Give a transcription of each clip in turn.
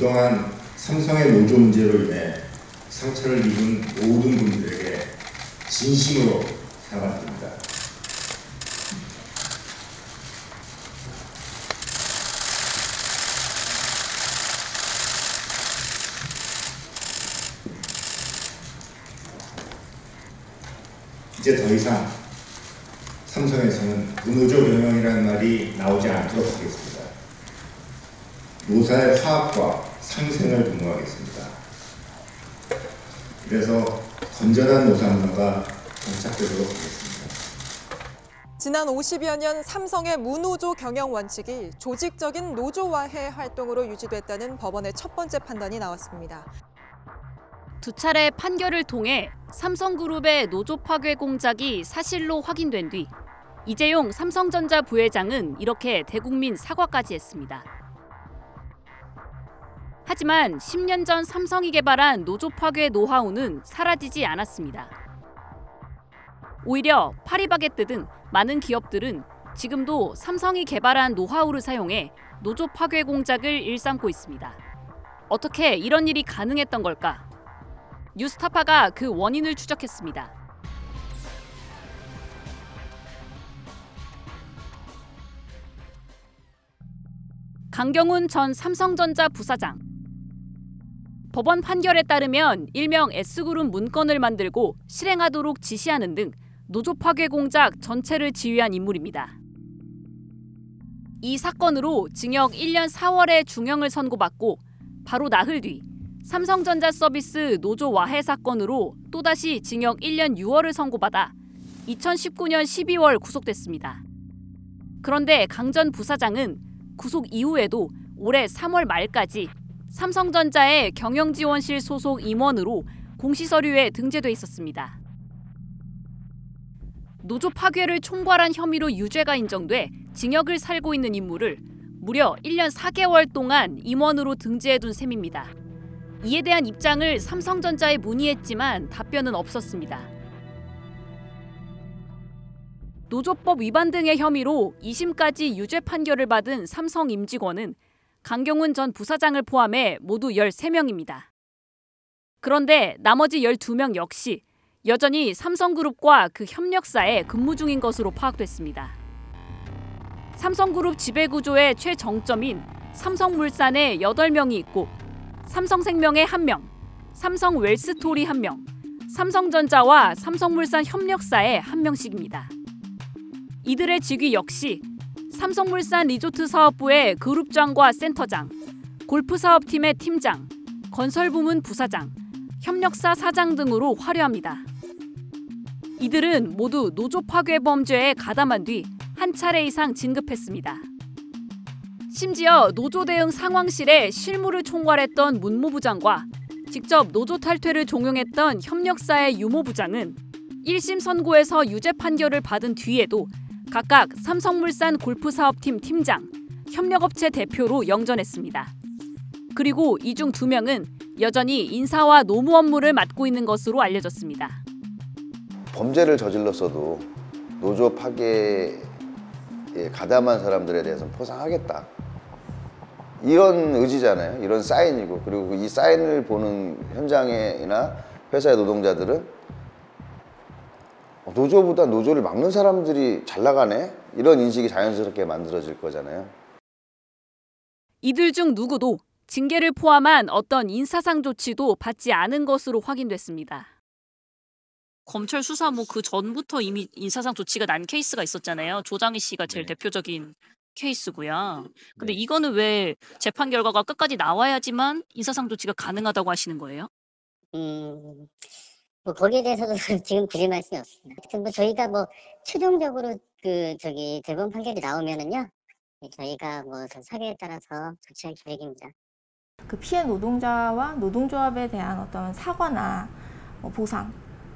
그동안 삼성의 노조 문제로 인해 상처를 입은 모든 분들에게 진심으로 사과드립니다. 이제 더 이상 삼성에서는 무노조 경영이라는 말이 나오지 않도록 하겠습니다. 노사의 화합과 상생을 도모하겠습니다. 그래서 건전한 노사 문화가 정착되도록 하겠습니다. 지난 50여 년 삼성의 무노조 경영 원칙이 조직적인 노조화해 활동으로 유지됐다는 법원의 첫 번째 판단이 나왔습니다. 두 차례 판결을 통해 삼성그룹의 노조 파괴 공작이 사실로 확인된 뒤 이재용 삼성전자 부회장은 이렇게 대국민 사과까지 했습니다. 하지만 10년 전 삼성이 개발한 노조 파괴 노하우는 사라지지 않았습니다. 오히려 파리바게뜨 등 많은 기업들은 지금도 삼성이 개발한 노하우를 사용해 노조 파괴 공작을 일삼고 있습니다. 어떻게 이런 일이 가능했던 걸까? 뉴스타파가 그 원인을 추적했습니다. 강경훈 전 삼성전자 부사장. 법원 판결에 따르면 일명 S그룹 문건을 만들고 실행하도록 지시하는 등 노조 파괴 공작 전체를 지휘한 인물입니다. 이 사건으로 징역 1년 4월에 중형을 선고받고 바로 나흘 뒤 삼성전자 서비스 노조 와해 사건으로 또다시 징역 1년 6월을 선고받아 2019년 12월 구속됐습니다. 그런데 강 전 부사장은 구속 이후에도 올해 3월 말까지 삼성전자의 경영지원실 소속 임원으로 공시서류에 등재돼 있었습니다. 노조 파괴를 총괄한 혐의로 유죄가 인정돼 징역을 살고 있는 인물을 무려 1년 4개월 동안 임원으로 등재해둔 셈입니다. 이에 대한 입장을 삼성전자에 문의했지만 답변은 없었습니다. 노조법 위반 등의 혐의로 2심까지 유죄 판결을 받은 삼성 임직원은 강경훈 전 부사장을 포함해 모두 13명입니다. 그런데 나머지 12명 역시 여전히 삼성그룹과 그 협력사에 근무 중인 것으로 파악됐습니다. 삼성그룹 지배구조의 최정점인 삼성물산에 8명이 있고 삼성생명에 1명, 삼성웰스토리 1명, 삼성전자와 삼성물산 협력사에 1명씩입니다. 이들의 직위 역시 삼성물산 리조트 사업부의 그룹장과 센터장, 골프 사업팀의 팀장, 건설 부문 부사장, 협력사 사장 등으로 화려합니다. 이들은 모두 노조 파괴 범죄에 가담한 뒤 한 차례 이상 진급했습니다. 심지어 노조 대응 상황실에 실무를 총괄했던 문무부장과 직접 노조 탈퇴를 종용했던 협력사의 유모 부장은 1심 선고에서 유죄 판결을 받은 뒤에도 각각 삼성물산 골프 사업팀 팀장, 협력업체 대표로 영전했습니다. 그리고 이 중 두 명은 여전히 인사와 노무 업무를 맡고 있는 것으로 알려졌습니다. 범죄를 저질렀어도 노조 파괴에 가담한 사람들에 대해서는 포상하겠다. 이런 의지잖아요. 이런 사인이고 그리고 이 사인을 보는 현장이나 회사의 노동자들은 노조보다 노조를 막는 사람들이 잘 나가네 이런 인식이 자연스럽게 만들어질 거잖아요. 이들 중 누구도 징계를 포함한 어떤 인사상 조치도 받지 않은 것으로 확인됐습니다. 검찰 수사 뭐 그 전부터 이미 인사상 조치가 난 케이스가 있었잖아요. 조장희 씨가 제일 네. 대표적인 케이스고요. 근데 네. 이거는 왜 재판 결과가 끝까지 나와야지만 인사상 조치가 가능하다고 하시는 거예요? 음, 뭐 거기에 대해서도 지금 드릴 말씀이 없습니다. 하여튼 뭐 저희가 뭐 최종적으로 그 저기 대법원 판결이 나오면은요, 저희가 뭐 사례에 따라서 조치할 계획입니다. 그 피해 노동자와 노동조합에 대한 어떤 사과나 뭐 보상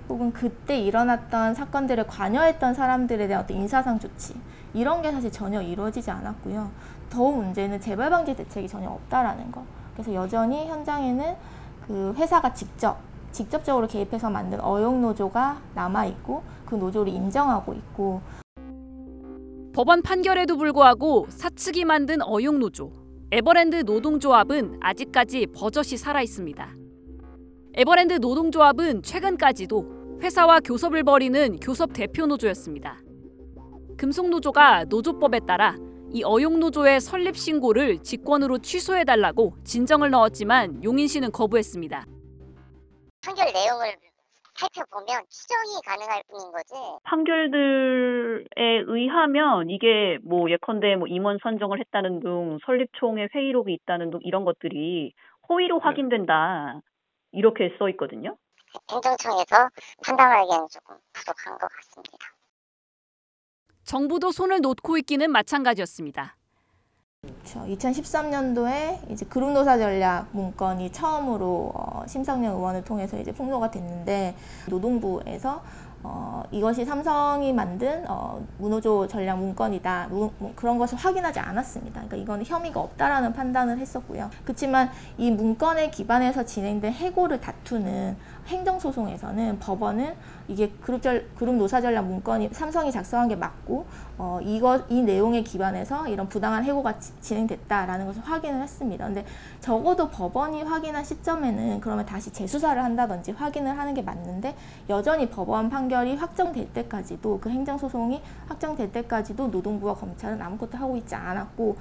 혹은 그때 일어났던 사건들에 관여했던 사람들에 대한 어떤 인사상 조치 이런 게 사실 전혀 이루어지지 않았고요. 더욱 문제는 재발 방지 대책이 전혀 없다라는 거. 그래서 여전히 현장에는 그 회사가 직접 직접적으로 개입해서 만든 어용 노조가 남아 있고 그 노조를 인정하고 있고 법원 판결에도 불구하고 사측이 만든 어용 노조 에버랜드 노동조합은 아직까지 버젓이 살아 있습니다. 에버랜드 노동조합은 최근까지도 회사와 교섭을 벌이는 교섭 대표 노조였습니다. 금속노조가 노조법에 따라 이 어용노조의 설립 신고를 직권으로 취소해달라고 진정을 넣었지만 용인 씨는 거부했습니다. 판결 내용을 살펴보면 추정이 가능할 뿐인 거지. 판결들에 의하면 이게 뭐 예컨대 뭐 임원 선정을 했다는 등 설립총회 회의록이 있다는 등 이런 것들이 허위로 확인된다. 이렇게 써 있거든요. 행정청에서 판단하기에는 조금 부족한 것 같습니다. 정부도 손을 놓고 있기는 마찬가지였습니다. 그렇죠. 2013년도에 이제 그룹노사 전략 문건이 처음으로 어, 심상정 의원을 통해서 이제 풍로가 됐는데 노동부에서 어, 이것이 삼성이 만든 어, 문호조 전략 문건이다 무- 뭐 그런 것을 확인하지 않았습니다. 그러니까 이거는 혐의가 없다라는 판단을 했었고요. 그렇지만 이 문건에 기반해서 진행된 해고를 다투는 행정소송에서는 법원은 이게 그룹 절 그룹 노사 전략 문건이 삼성이 작성한 게 맞고 어, 이거 이 내용에 기반해서 이런 부당한 해고가 지- 진행됐다라는 것을 확인을 했습니다. 근데 적어도 법원이 확인한 시점에는 그러면 다시 재수사를 한다든지 확인을 하는 게 맞는데 여전히 법원 판결 이 확정될 때까지도 그 행정소송이 확정될 때까지도 노동부와 검찰은 아무것도 하고 있지 않았고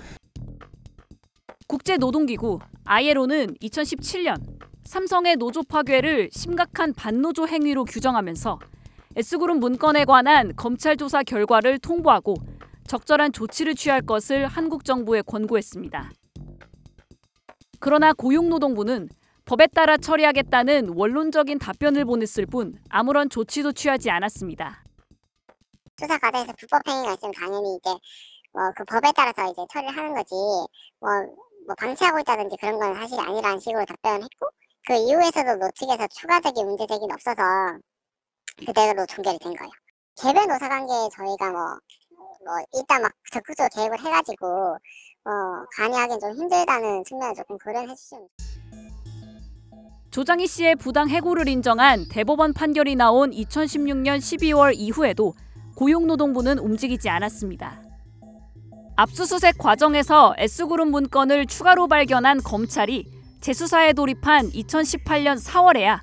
국제노동기구 ILO는 2017년 삼성의 노조 파괴를 심각한 반노조 행위로 규정하면서 S그룹 문건에 관한 검찰 조사 결과를 통보하고 적절한 조치를 취할 것을 한국 정부에 권고했습니다. 그러나 고용노동부는 법에 따라 처리하겠다는 원론적인 답변을 보냈을 뿐 아무런 조치도 취하지 않았습니다. 수사 과정에서 불법 행위가 있으면 당연히 이제 뭐 그 법에 따라서 이제 처리를 하는 거지 뭐, 뭐 방치하고 있다든지 그런 건 사실이 아니라는 식으로 답변을 했고 그 이후에서도 노 측에서 추가적인 문제 제기는 없어서 그대로 종결이 된 거예요. 개별 노사 관계에 저희가 뭐, 뭐 일단 막 적극적으로 계획을 해가지고 어 관여하기는 좀 힘들다는 측면을 조금 고려해 주시면 조장희 씨의 부당 해고를 인정한 대법원 판결이 나온 2016년 12월 이후에도 고용노동부는 움직이지 않았습니다. 압수수색 과정에서 S그룹 문건을 추가로 발견한 검찰이 재수사에 돌입한 2018년 4월에야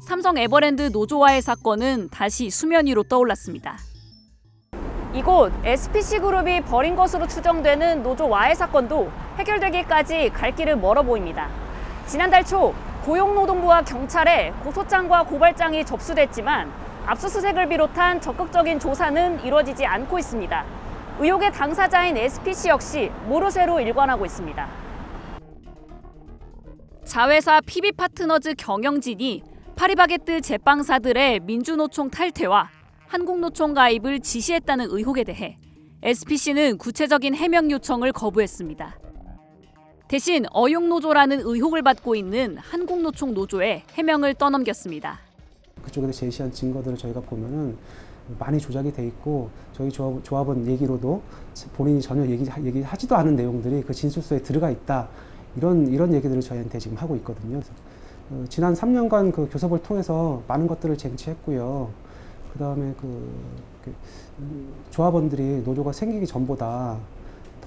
삼성 에버랜드 노조와의 사건은 다시 수면 위로 떠올랐습니다. 이곳 SPC 그룹이 벌인 것으로 추정되는 노조 와해 사건도 해결되기까지 갈 길은 멀어 보입니다. 지난달 초 고용노동부와 경찰에 고소장과 고발장이 접수됐지만 압수수색을 비롯한 적극적인 조사는 이루어지지 않고 있습니다. 의혹의 당사자인 SPC 역시 모르쇠로 일관하고 있습니다. 자회사 PB파트너즈 경영진이 파리바게뜨 제빵사들의 민주노총 탈퇴와 한국노총 가입을 지시했다는 의혹에 대해 SPC는 구체적인 해명 요청을 거부했습니다. 대신 어용노조라는 의혹을 받고 있는 한국노총 노조에 해명을 떠넘겼습니다. 그쪽에서 제시한 증거들을 저희가 보면은 많이 조작이 돼 있고 저희 조합, 조합 원 얘기로도 본인이 전혀 얘기, 얘기하지도 않은 내용들이 그 진술서에 들어가 있다 이런 이런 얘기들을 저희한테 지금 하고 있거든요. 어, 지난 3년간 그 교섭을 통해서 많은 것들을 쟁취했고요. 그 다음에 그, 그 음, 조합원들이 노조가 생기기 전보다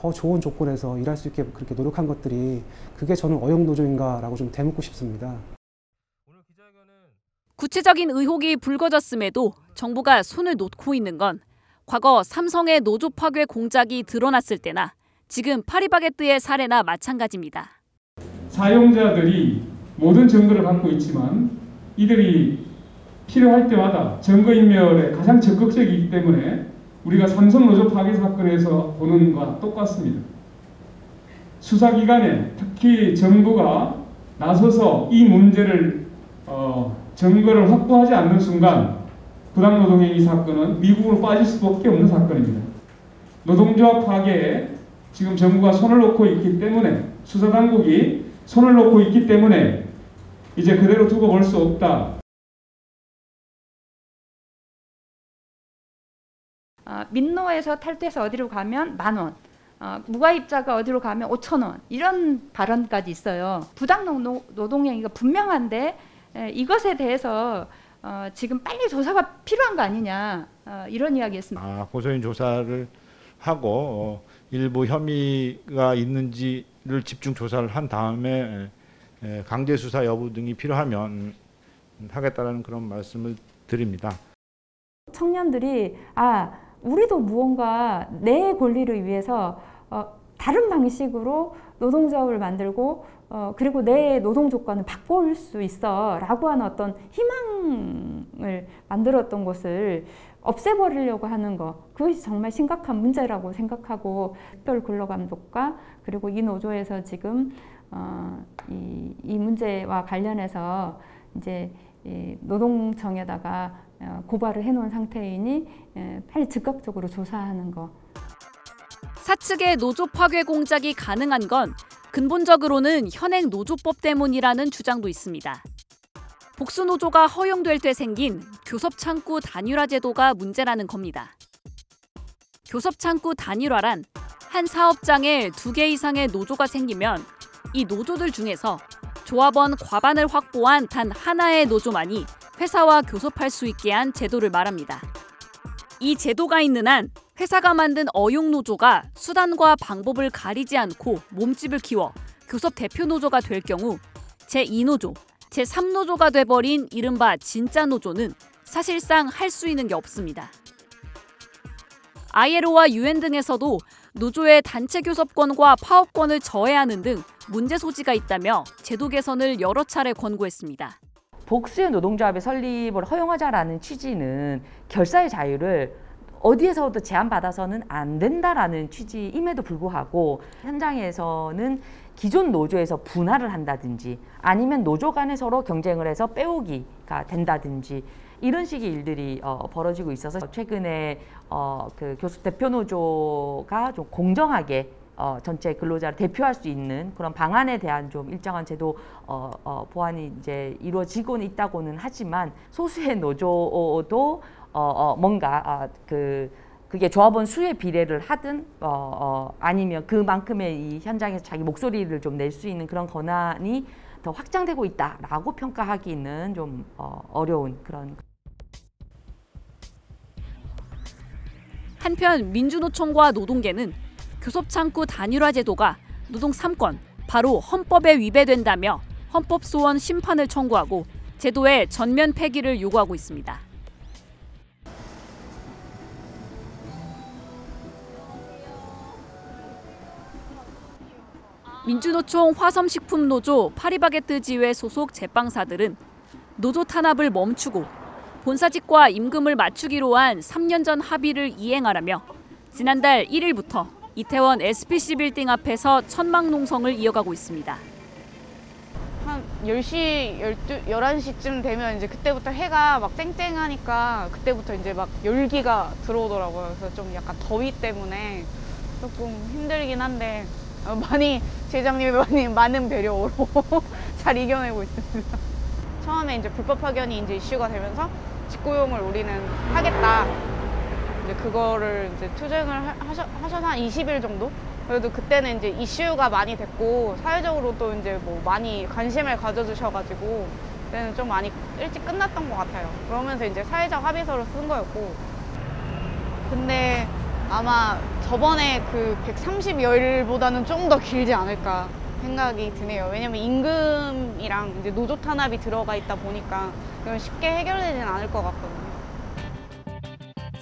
더 좋은 조건에서 일할 수 있게 그렇게 노력한 것들이 그게 저는 어용 노조인가라고 좀 되묻고 싶습니다. 구체적인 의혹이 불거졌음에도 정부가 손을 놓고 있는 건 과거 삼성의 노조 파괴 공작이 드러났을 때나 지금 파리바게뜨의 사례나 마찬가지입니다. 사용자들이 모든 증거를 갖고 있지만 이들이 필요할 때마다 증거 인멸에 가장 적극적이기 때문에 우리가 삼성 노조 파괴 사건에서 보는 것과 똑같습니다. 수사기관에 특히 정부가 나서서 이 문제를 어, 증거를 확보하지 않는 순간 부당노동행위 사건은 미국으로 빠질 수밖에 없는 사건입니다. 노동조합 파괴에 지금 정부가 손을 놓고 있기 때문에 수사당국이 손을 놓고 있기 때문에 이제 그대로 두고 볼 수 없다. 어, 민노에서 탈퇴해서 어디로 가면 만 원, 어, 무가입자가 어디로 가면 5천 원 이런 발언까지 있어요. 부당 노- 노동행위가 분명한데 에, 이것에 대해서 어, 지금 빨리 조사가 필요한 거 아니냐 어, 이런 이야기였습니다. 아, 고소인 조사를 하고 어, 일부 혐의가 있는지 를 집중 조사를 한 다음에 에, 강제 수사 여부 등이 필요하면 하겠다라는 그런 말씀을 드립니다. 청년들이 아 우리도 무언가 내 권리를 위해서 어, 다른 방식으로 노동조합을 만들고 어, 그리고 내 노동 조건을 바꿀 수 있어 라고 하는 어떤 희망을 만들었던 것을 없애버리려고 하는 것 그것이 정말 심각한 문제라고 생각하고 특별 근로감독과 그리고 이 노조에서 지금 어, 이, 이 문제와 관련해서 이제 이 노동청에다가 어, 고발을 해놓은 상태이니 에, 빨리 즉각적으로 조사하는 거. 사측의 노조 파괴 공작이 가능한 건 근본적으로는 현행 노조법 때문이라는 주장도 있습니다. 복수 노조가 허용될 때 생긴 교섭 창구 단일화 제도가 문제라는 겁니다. 교섭 창구 단일화란 한 사업장에 두 개 이상의 노조가 생기면 이 노조들 중에서 조합원 과반을 확보한 단 하나의 노조만이 회사와 교섭할 수 있게 한 제도를 말합니다. 이 제도가 있는 한 회사가 만든 어용 노조가 수단과 방법을 가리지 않고 몸집을 키워 교섭 대표 노조가 될 경우 제2노조, 제3노조가 돼버린 이른바 진짜 노조는 사실상 할 수 있는 게 없습니다. ILO와 UN 등에서도 노조의 단체 교섭권과 파업권을 저해하는 등 문제 소지가 있다며 제도 개선을 여러 차례 권고했습니다. 복수의 노동조합의 설립을 허용하자라는 취지는 결사의 자유를 어디에서도 제한받아서는 안 된다라는 취지임에도 불구하고 현장에서는 기존 노조에서 분할을 한다든지 아니면 노조 간에 서로 경쟁을 해서 빼오기가 된다든지 이런 식의 일들이 어, 벌어지고 있어서 최근에 어, 그 교수 대표 노조가 좀 공정하게 어, 전체 근로자를 대표할 수 있는 그런 방안에 대한 좀 일정한 제도 어, 어, 보완이 이제 이루어지고는 있다고는 하지만 소수의 노조도 어, 어, 뭔가 어, 그 그게 조합원 수의 비례를 하든 어, 어, 아니면 그만큼의 이 현장에서 자기 목소리를 좀 낼 수 있는 그런 권한이 더 확장되고 있다라고 평가하기는 좀 어, 어려운 그런. 한편 민주노총과 노동계는 교섭창구 단일화 제도가 노동 3권, 바로 헌법에 위배된다며 헌법 소원 심판을 청구하고 제도의 전면 폐기를 요구하고 있습니다. 민주노총 화섬식품노조 파리바게뜨 지회 소속 제빵사들은 노조 탄압을 멈추고 본사직과 임금을 맞추기로 한 3년 전 합의를 이행하라며 지난달 1일부터 이태원 SPC 빌딩 앞에서 천막 농성을 이어가고 있습니다. 한 10시, 12, 11시쯤 되면 이제 그때부터 해가 막 쨍쨍하니까 그때부터 이제 막 열기가 들어오더라고요. 그래서 좀 약간 더위 때문에 조금 힘들긴 한데 어, 많이 제장님이 많이 많은 배려로 잘 이겨내고 있습니다. 처음에 이제 불법 파견이 이제 이슈가 되면서 직고용을 우리는 하겠다. 이제 그거를 이제 투쟁을 하- 하셔, 하셔서 한 20일 정도? 그래도 그때는 이제 이슈가 많이 됐고 사회적으로 또 이제 뭐 많이 관심을 가져주셔가지고 그때는 좀 많이 일찍 끝났던 것 같아요. 그러면서 이제 사회적 합의서를 쓴 거였고 근데 아마 저번에 그 130여일보다는 좀 더 길지 않을까 생각이 드네요. 왜냐면 임금이랑 이제 노조 탄압이 들어가 있다 보니까 쉽게 해결되진 않을 것 같거든요.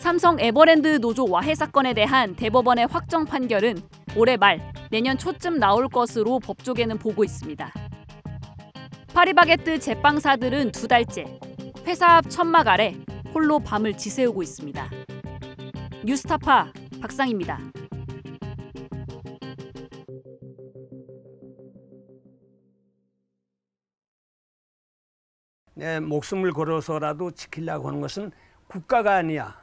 삼성 에버랜드 노조 와해 사건에 대한 대법원의 확정 판결은 올해 말 내년 초쯤 나올 것으로 법조계는 보고 있습니다. 파리바게뜨 제빵사들은 두 달째 회사 앞 천막 아래 홀로 밤을 지새우고 있습니다. 뉴스타파 박상입니다. 내 목숨을 걸어서라도 지키려고 하는 것은 국가가 아니야.